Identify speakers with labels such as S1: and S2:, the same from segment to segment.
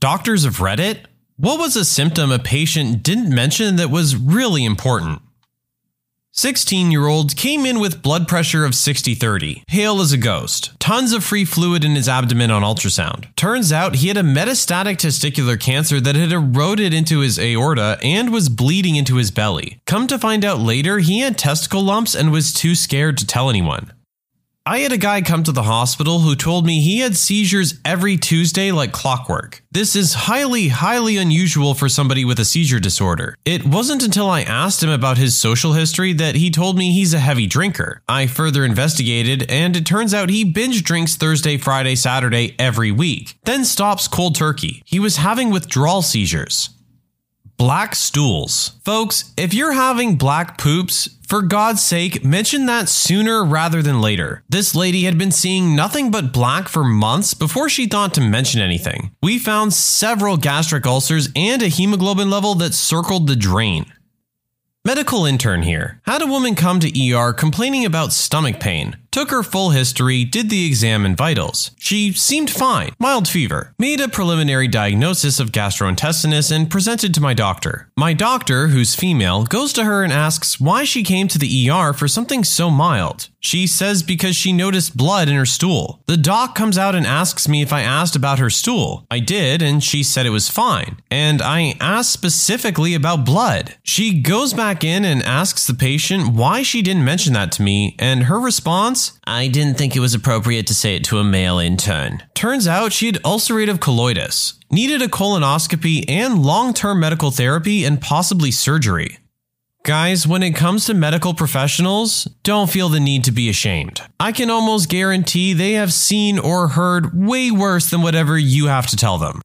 S1: Doctors of Reddit? What was a symptom a patient didn't mention that was really important? 16 year old came in with blood pressure of 60 30, pale as a ghost, tons of free fluid in his abdomen on ultrasound. Turns out he had a metastatic testicular cancer that had eroded into his aorta and was bleeding into his belly. Come to find out later, he had testicle lumps and was too scared to tell anyone. I had a guy come to the hospital who told me he had seizures every Tuesday like clockwork. This is highly, highly unusual for somebody with a seizure disorder. It wasn't until I asked him about his social history that he told me he's a heavy drinker. I further investigated, and it turns out he binge drinks Thursday, Friday, Saturday every week, then stops cold turkey. He was having withdrawal seizures. Black stools. Folks, if you're having black poops, for God's sake, mention that sooner rather than later. This lady had been seeing nothing but black for months before she thought to mention anything. We found several gastric ulcers and a hemoglobin level that circled the drain. Medical intern here. Had a woman come to ER complaining about stomach pain. Took her full history, did the exam and vitals. She seemed fine, mild fever. Made a preliminary diagnosis of gastrointestinus and presented to my doctor. My doctor, who's female, goes to her and asks why she came to the ER for something so mild. She says because she noticed blood in her stool. The doc comes out and asks me if I asked about her stool. I did, and she said it was fine. And I asked specifically about blood. She goes back in and asks the patient why she didn't mention that to me, and her response I didn't think it was appropriate to say it to a male intern. Turns out she had ulcerative colitis, needed a colonoscopy and long term medical therapy and possibly surgery. Guys, when it comes to medical professionals, don't feel the need to be ashamed. I can almost guarantee they have seen or heard way worse than whatever you have to tell them.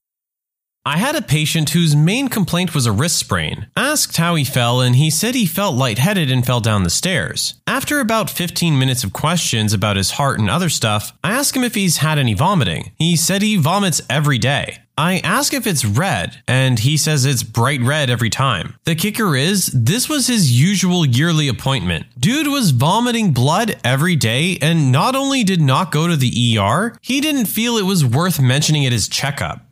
S1: I had a patient whose main complaint was a wrist sprain. Asked how he fell, and he said he felt lightheaded and fell down the stairs. After about 15 minutes of questions about his heart and other stuff, I asked him if he's had any vomiting. He said he vomits every day. I ask if it's red, and he says it's bright red every time. The kicker is, this was his usual yearly appointment. Dude was vomiting blood every day, and not only did not go to the ER, he didn't feel it was worth mentioning at his checkup.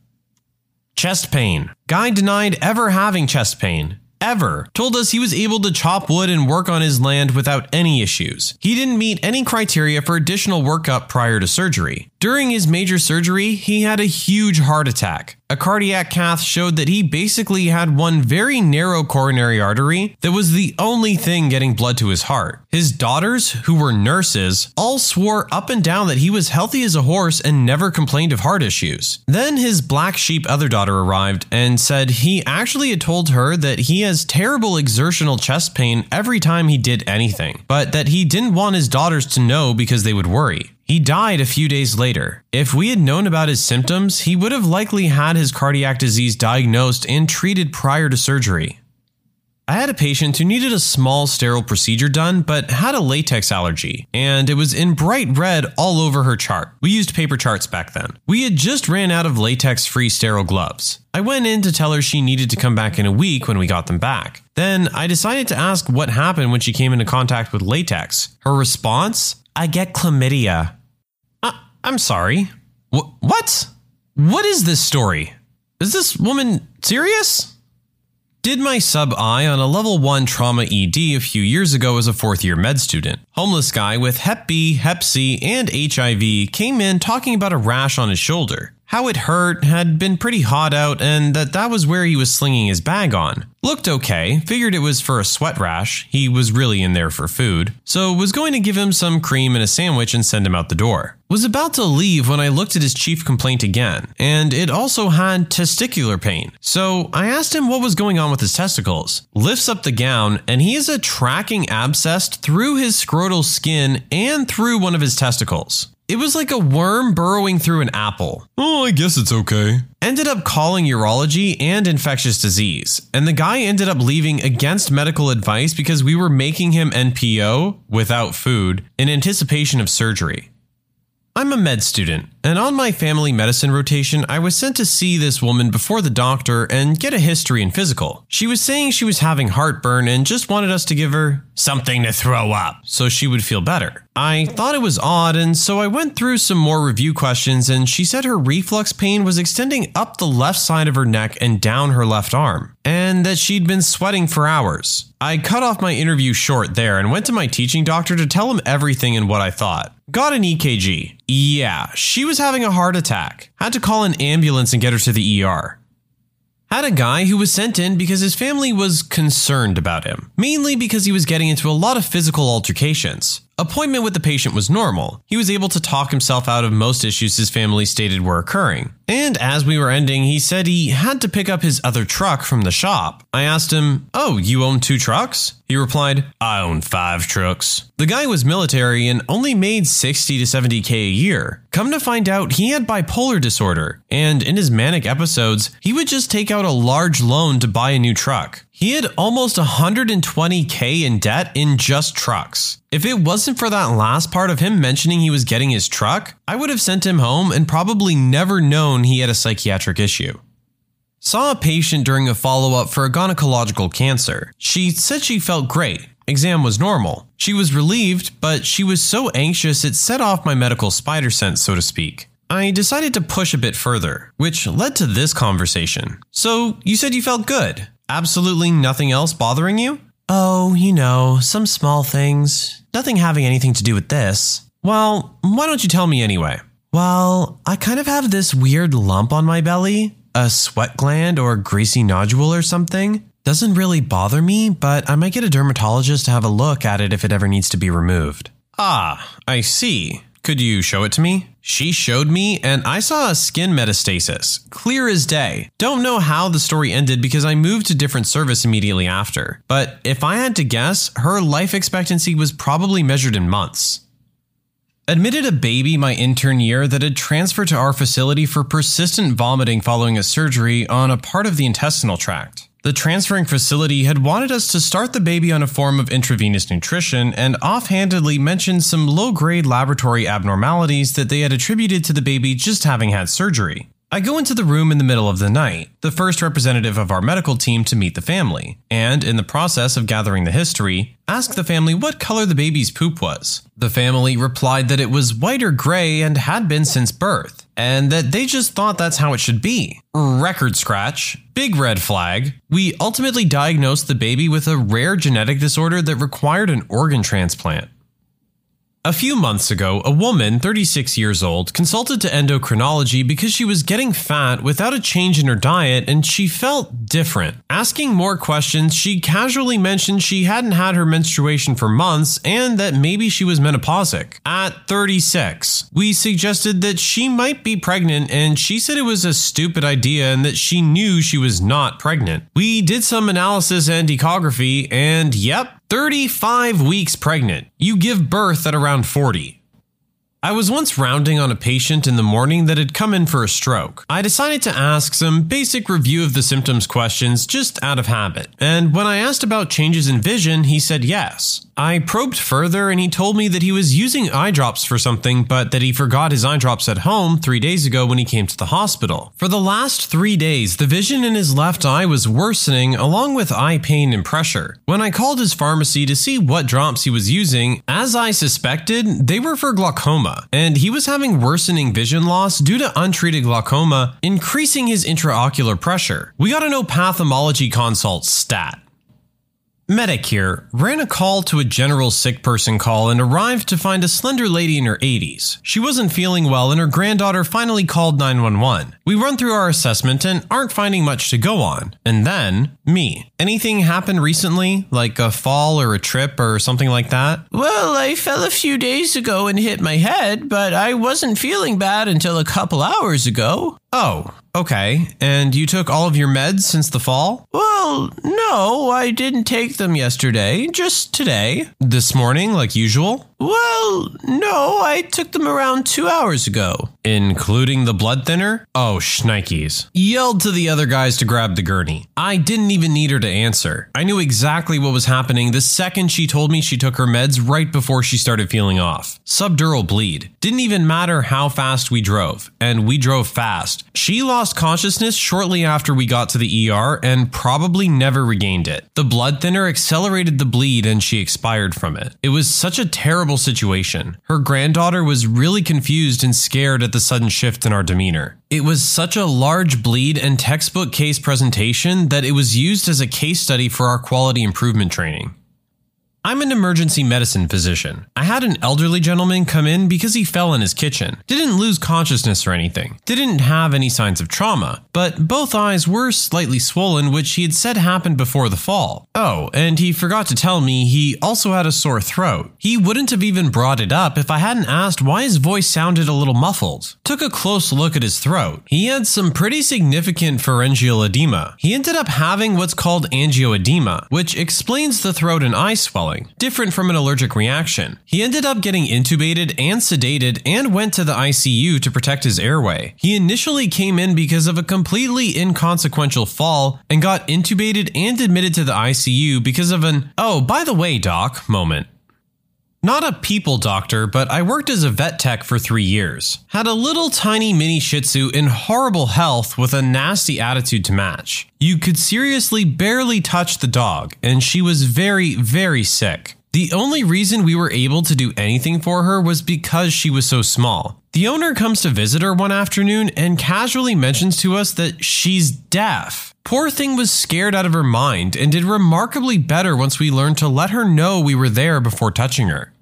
S1: Chest pain. Guy denied ever having chest pain ever, told us he was able to chop wood and work on his land without any issues. He didn't meet any criteria for additional workup prior to surgery. During his major surgery, he had a huge heart attack. A cardiac cath showed that he basically had one very narrow coronary artery that was the only thing getting blood to his heart. His daughters, who were nurses, all swore up and down that he was healthy as a horse and never complained of heart issues. Then his black sheep other daughter arrived and said he actually had told her that he has terrible exertional chest pain every time he did anything, but that he didn't want his daughters to know because they would worry. He died a few days later. If we had known about his symptoms, he would have likely had his cardiac disease diagnosed and treated prior to surgery. I had a patient who needed a small sterile procedure done but had a latex allergy, and it was in bright red all over her chart. We used paper charts back then. We had just ran out of latex free sterile gloves. I went in to tell her she needed to come back in a week when we got them back. Then I decided to ask what happened when she came into contact with latex. Her response I get chlamydia. I'm sorry. Wh- what? What is this story? Is this woman serious? Did my sub I on a level 1 trauma ED a few years ago as a fourth year med student. Homeless guy with Hep B, Hep C, and HIV came in talking about a rash on his shoulder how it hurt, had been pretty hot out, and that that was where he was slinging his bag on. Looked okay, figured it was for a sweat rash, he was really in there for food, so was going to give him some cream and a sandwich and send him out the door. Was about to leave when I looked at his chief complaint again, and it also had testicular pain. So I asked him what was going on with his testicles. Lifts up the gown, and he has a tracking abscess through his scrotal skin and through one of his testicles. It was like a worm burrowing through an apple.
S2: Oh, I guess it's okay.
S1: Ended up calling urology and infectious disease, and the guy ended up leaving against medical advice because we were making him NPO without food in anticipation of surgery. I'm a med student, and on my family medicine rotation, I was sent to see this woman before the doctor and get a history and physical. She was saying she was having heartburn and just wanted us to give her something to throw up, so she would feel better. I thought it was odd, and so I went through some more review questions, and she said her reflux pain was extending up the left side of her neck and down her left arm, and that she'd been sweating for hours. I cut off my interview short there and went to my teaching doctor to tell him everything and what I thought. Got an EKG. Yeah, she was having a heart attack. Had to call an ambulance and get her to the ER had a guy who was sent in because his family was concerned about him, mainly because he was getting into a lot of physical altercations. Appointment with the patient was normal. He was able to talk himself out of most issues his family stated were occurring. And as we were ending, he said he had to pick up his other truck from the shop. I asked him, Oh, you own two trucks? He replied, I own five trucks. The guy was military and only made 60 to 70k a year. Come to find out, he had bipolar disorder, and in his manic episodes, he would just take out a large loan to buy a new truck. He had almost 120k in debt in just trucks. If it wasn't for that last part of him mentioning he was getting his truck, I would have sent him home and probably never known he had a psychiatric issue. Saw a patient during a follow up for a gynecological cancer. She said she felt great. Exam was normal. She was relieved, but she was so anxious it set off my medical spider sense, so to speak. I decided to push a bit further, which led to this conversation. So, you said you felt good. Absolutely nothing else bothering you? Oh, you know, some small things. Nothing having anything to do with this. Well, why don't you tell me anyway? Well, I kind of have this weird lump on my belly, a sweat gland or greasy nodule or something. Doesn't really bother me, but I might get a dermatologist to have a look at it if it ever needs to be removed. Ah, I see. Could you show it to me? She showed me, and I saw a skin metastasis, clear as day. Don't know how the story ended because I moved to different service immediately after. But if I had to guess, her life expectancy was probably measured in months. Admitted a baby my intern year that had transferred to our facility for persistent vomiting following a surgery on a part of the intestinal tract. The transferring facility had wanted us to start the baby on a form of intravenous nutrition and offhandedly mentioned some low grade laboratory abnormalities that they had attributed to the baby just having had surgery. I go into the room in the middle of the night, the first representative of our medical team to meet the family, and in the process of gathering the history, ask the family what color the baby's poop was. The family replied that it was white or gray and had been since birth, and that they just thought that's how it should be. Record scratch, big red flag. We ultimately diagnosed the baby with a rare genetic disorder that required an organ transplant. A few months ago, a woman, 36 years old, consulted to endocrinology because she was getting fat without a change in her diet and she felt different. Asking more questions, she casually mentioned she hadn't had her menstruation for months and that maybe she was menopausic. At 36, we suggested that she might be pregnant and she said it was a stupid idea and that she knew she was not pregnant. We did some analysis and ecography and yep, 35 weeks pregnant. You give birth at around 40. I was once rounding on a patient in the morning that had come in for a stroke. I decided to ask some basic review of the symptoms questions just out of habit. And when I asked about changes in vision, he said yes. I probed further and he told me that he was using eye drops for something, but that he forgot his eye drops at home three days ago when he came to the hospital. For the last three days, the vision in his left eye was worsening along with eye pain and pressure. When I called his pharmacy to see what drops he was using, as I suspected, they were for glaucoma and he was having worsening vision loss due to untreated glaucoma, increasing his intraocular pressure. We got an ophthalmology consult stat. Medic here ran a call to a general sick person call and arrived to find a slender lady in her 80s. She wasn't feeling well and her granddaughter finally called 911. We run through our assessment and aren't finding much to go on. And then, me. Anything happen recently, like a fall or a trip or something like that?
S2: Well, I fell a few days ago and hit my head, but I wasn't feeling bad until a couple hours ago.
S1: Oh, okay. And you took all of your meds since the fall?
S2: Well, no, I didn't take them yesterday, just today.
S1: This morning, like usual?
S2: Well, no, I took them around two hours ago.
S1: Including the blood thinner? Oh, shnikes. Yelled to the other guys to grab the gurney. I didn't even need her to answer. I knew exactly what was happening the second she told me she took her meds right before she started feeling off. Subdural bleed. Didn't even matter how fast we drove, and we drove fast. She lost consciousness shortly after we got to the ER and probably never regained it. The blood thinner accelerated the bleed and she expired from it. It was such a terrible situation. Her granddaughter was really confused and scared at the sudden shift in our demeanor. It was such a large bleed and textbook case presentation that it was used as a case study for our quality improvement training. I'm an emergency medicine physician. I had an elderly gentleman come in because he fell in his kitchen. Didn't lose consciousness or anything. Didn't have any signs of trauma, but both eyes were slightly swollen, which he had said happened before the fall. Oh, and he forgot to tell me he also had a sore throat. He wouldn't have even brought it up if I hadn't asked why his voice sounded a little muffled. Took a close look at his throat. He had some pretty significant pharyngeal edema. He ended up having what's called angioedema, which explains the throat and eye swelling different from an allergic reaction. He ended up getting intubated and sedated and went to the ICU to protect his airway. He initially came in because of a completely inconsequential fall and got intubated and admitted to the ICU because of an, oh, by the way, doc, moment. Not a people doctor, but I worked as a vet tech for three years. Had a little tiny mini shih tzu in horrible health with a nasty attitude to match. You could seriously barely touch the dog, and she was very, very sick. The only reason we were able to do anything for her was because she was so small. The owner comes to visit her one afternoon and casually mentions to us that she's deaf. Poor thing was scared out of her mind and did remarkably better once we learned to let her know we were there before touching her.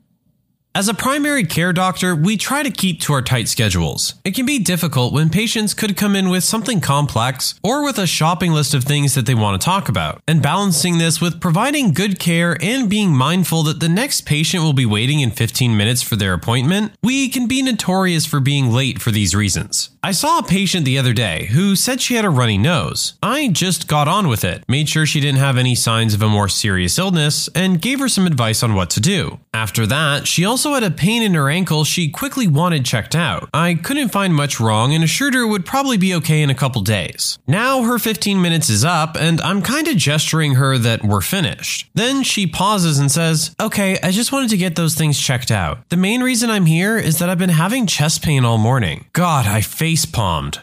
S1: As a primary care doctor, we try to keep to our tight schedules. It can be difficult when patients could come in with something complex or with a shopping list of things that they want to talk about. And balancing this with providing good care and being mindful that the next patient will be waiting in 15 minutes for their appointment, we can be notorious for being late for these reasons. I saw a patient the other day who said she had a runny nose. I just got on with it, made sure she didn't have any signs of a more serious illness, and gave her some advice on what to do. After that, she also also had a pain in her ankle she quickly wanted checked out. I couldn't find much wrong and assured her it would probably be okay in a couple days. Now her 15 minutes is up and I'm kinda gesturing her that we're finished. Then she pauses and says, Okay, I just wanted to get those things checked out. The main reason I'm here is that I've been having chest pain all morning. God, I face palmed.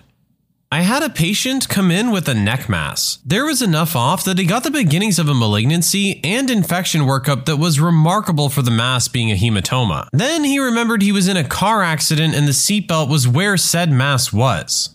S1: I had a patient come in with a neck mass. There was enough off that he got the beginnings of a malignancy and infection workup that was remarkable for the mass being a hematoma. Then he remembered he was in a car accident and the seatbelt was where said mass was.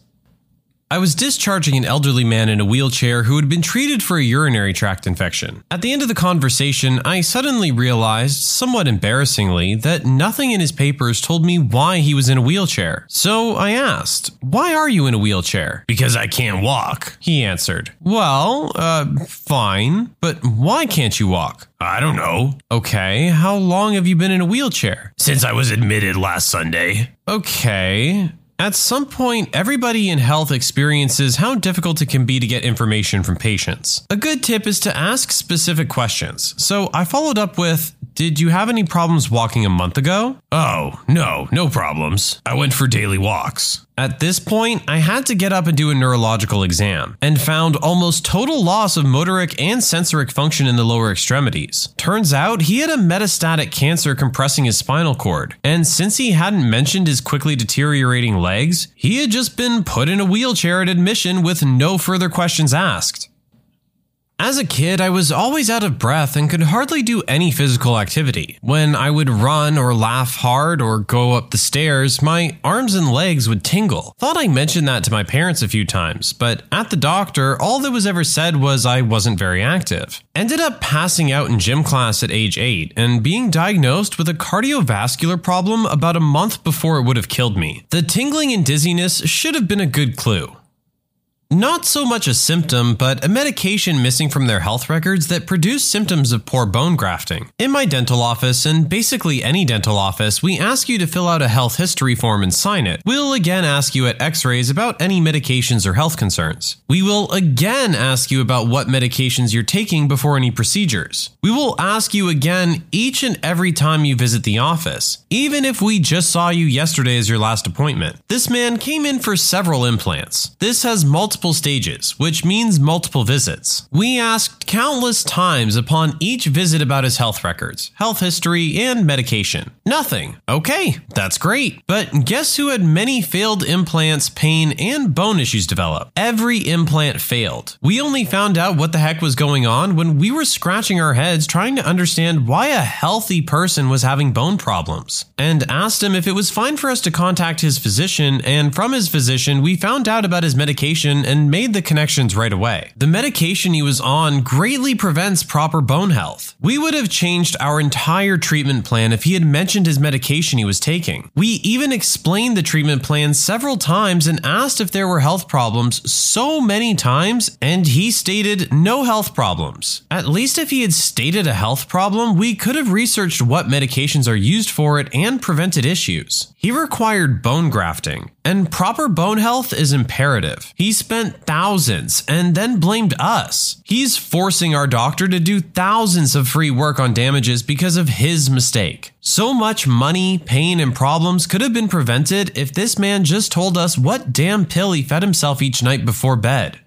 S1: I was discharging an elderly man in a wheelchair who had been treated for a urinary tract infection. At the end of the conversation, I suddenly realized, somewhat embarrassingly, that nothing in his papers told me why he was in a wheelchair. So I asked, Why are you in a wheelchair? Because I can't walk, he answered. Well, uh, fine, but why can't you walk?
S3: I don't know.
S1: Okay, how long have you been in a wheelchair?
S3: Since I was admitted last Sunday.
S1: Okay. At some point, everybody in health experiences how difficult it can be to get information from patients. A good tip is to ask specific questions. So I followed up with Did you have any problems walking a month ago?
S3: Oh, no, no problems. I went for daily walks.
S1: At this point, I had to get up and do a neurological exam and found almost total loss of motoric and sensoric function in the lower extremities. Turns out he had a metastatic cancer compressing his spinal cord, and since he hadn't mentioned his quickly deteriorating legs, he had just been put in a wheelchair at admission with no further questions asked. As a kid, I was always out of breath and could hardly do any physical activity. When I would run or laugh hard or go up the stairs, my arms and legs would tingle. Thought I mentioned that to my parents a few times, but at the doctor, all that was ever said was I wasn't very active. Ended up passing out in gym class at age 8 and being diagnosed with a cardiovascular problem about a month before it would have killed me. The tingling and dizziness should have been a good clue. Not so much a symptom, but a medication missing from their health records that produced symptoms of poor bone grafting. In my dental office, and basically any dental office, we ask you to fill out a health history form and sign it. We'll again ask you at x rays about any medications or health concerns. We will again ask you about what medications you're taking before any procedures. We will ask you again each and every time you visit the office, even if we just saw you yesterday as your last appointment. This man came in for several implants. This has multiple stages, which means multiple visits. We asked countless times upon each visit about his health records, health history, and medication. Nothing. Okay, that's great. But guess who had many failed implants, pain, and bone issues develop? Every implant failed. We only found out what the heck was going on when we were scratching our heads trying to understand why a healthy person was having bone problems, and asked him if it was fine for us to contact his physician, and from his physician, we found out about his medication and made the connections right away. The medication he was on greatly prevents proper bone health. We would have changed our entire treatment plan if he had mentioned his medication he was taking. We even explained the treatment plan several times and asked if there were health problems so many times, and he stated no health problems. At least if he had stated a health problem, we could have researched what medications are used for it and prevented issues. He required bone grafting, and proper bone health is imperative. He spent thousands and then blamed us. He's forcing our doctor to do thousands of free work on damages because of his mistake. So much money, pain, and problems could have been prevented if this man just told us what damn pill he fed himself each night before bed.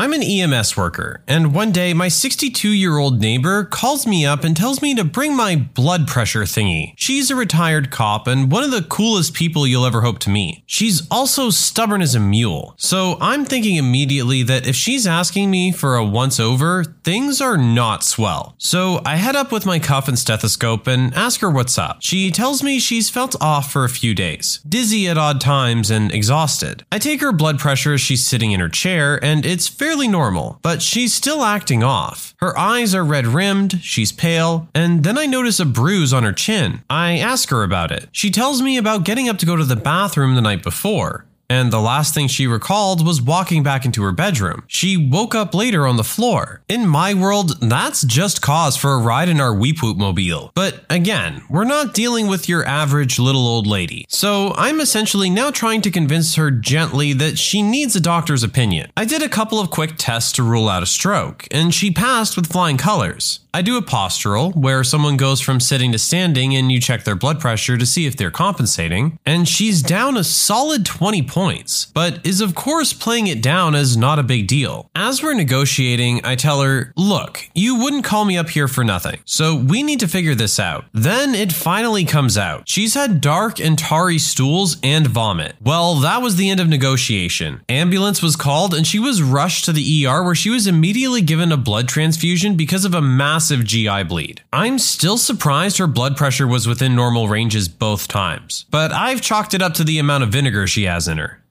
S1: I'm an EMS worker, and one day my 62 year old neighbor calls me up and tells me to bring my blood pressure thingy. She's a retired cop and one of the coolest people you'll ever hope to meet. She's also stubborn as a mule, so I'm thinking immediately that if she's asking me for a once over, things are not swell. So I head up with my cuff and stethoscope and ask her what's up. She tells me she's felt off for a few days, dizzy at odd times, and exhausted. I take her blood pressure as she's sitting in her chair, and it's fairly normal, but she's still acting off. Her eyes are red rimmed, she's pale, and then I notice a bruise on her chin. I ask her about it. She tells me about getting up to go to the bathroom the night before and the last thing she recalled was walking back into her bedroom. She woke up later on the floor. In my world, that's just cause for a ride in our Weep mobile. But again, we're not dealing with your average little old lady. So I'm essentially now trying to convince her gently that she needs a doctor's opinion. I did a couple of quick tests to rule out a stroke, and she passed with flying colors. I do a postural, where someone goes from sitting to standing and you check their blood pressure to see if they're compensating, and she's down a solid 20 points, but is of course playing it down as not a big deal. As we're negotiating, I tell her, Look, you wouldn't call me up here for nothing, so we need to figure this out. Then it finally comes out. She's had dark and tarry stools and vomit. Well, that was the end of negotiation. Ambulance was called and she was rushed to the ER where she was immediately given a blood transfusion because of a massive GI bleed. I'm still surprised her blood pressure was within normal ranges both times, but I've chalked it up to the amount of vinegar she has in her.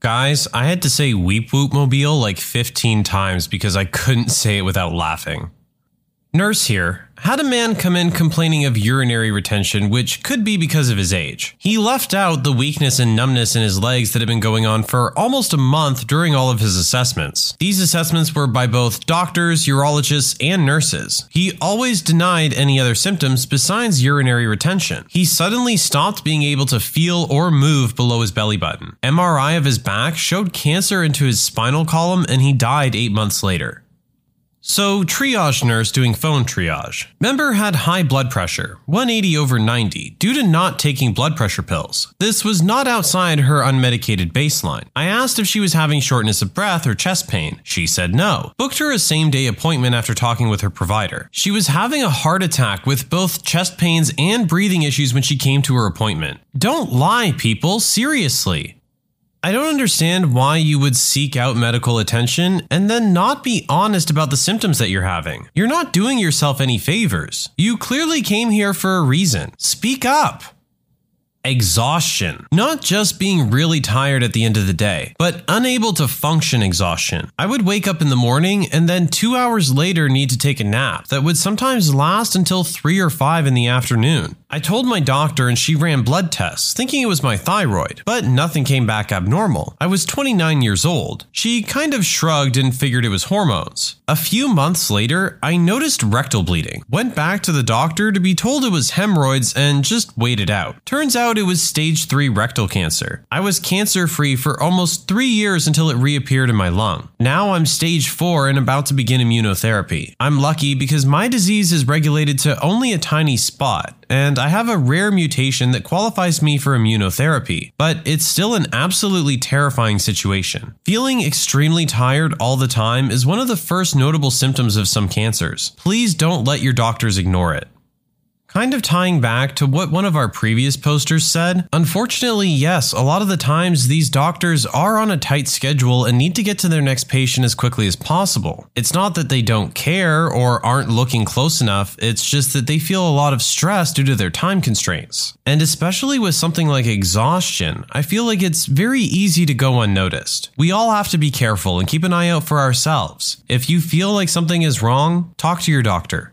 S1: Guys, I had to say Weep Whoop Mobile like 15 times because I couldn't say it without laughing. Nurse here. Had a man come in complaining of urinary retention, which could be because of his age. He left out the weakness and numbness in his legs that had been going on for almost a month during all of his assessments. These assessments were by both doctors, urologists, and nurses. He always denied any other symptoms besides urinary retention. He suddenly stopped being able to feel or move below his belly button. MRI of his back showed cancer into his spinal column, and he died eight months later. So, triage nurse doing phone triage. Member had high blood pressure, 180 over 90, due to not taking blood pressure pills. This was not outside her unmedicated baseline. I asked if she was having shortness of breath or chest pain. She said no. Booked her a same day appointment after talking with her provider. She was having a heart attack with both chest pains and breathing issues when she came to her appointment. Don't lie, people, seriously. I don't understand why you would seek out medical attention and then not be honest about the symptoms that you're having. You're not doing yourself any favors. You clearly came here for a reason. Speak up. Exhaustion. Not just being really tired at the end of the day, but unable to function exhaustion. I would wake up in the morning and then two hours later need to take a nap that would sometimes last until 3 or 5 in the afternoon. I told my doctor and she ran blood tests, thinking it was my thyroid, but nothing came back abnormal. I was 29 years old. She kind of shrugged and figured it was hormones. A few months later, I noticed rectal bleeding, went back to the doctor to be told it was hemorrhoids, and just waited out. Turns out it was stage 3 rectal cancer. I was cancer free for almost three years until it reappeared in my lung. Now I'm stage 4 and about to begin immunotherapy. I'm lucky because my disease is regulated to only a tiny spot, and I have a rare mutation that qualifies me for immunotherapy, but it's still an absolutely terrifying situation. Feeling extremely tired all the time is one of the first notable symptoms of some cancers. Please don't let your doctors ignore it. Kind of tying back to what one of our previous posters said, unfortunately, yes, a lot of the times these doctors are on a tight schedule and need to get to their next patient as quickly as possible. It's not that they don't care or aren't looking close enough, it's just that they feel a lot of stress due to their time constraints. And especially with something like exhaustion, I feel like it's very easy to go unnoticed. We all have to be careful and keep an eye out for ourselves. If you feel like something is wrong, talk to your doctor.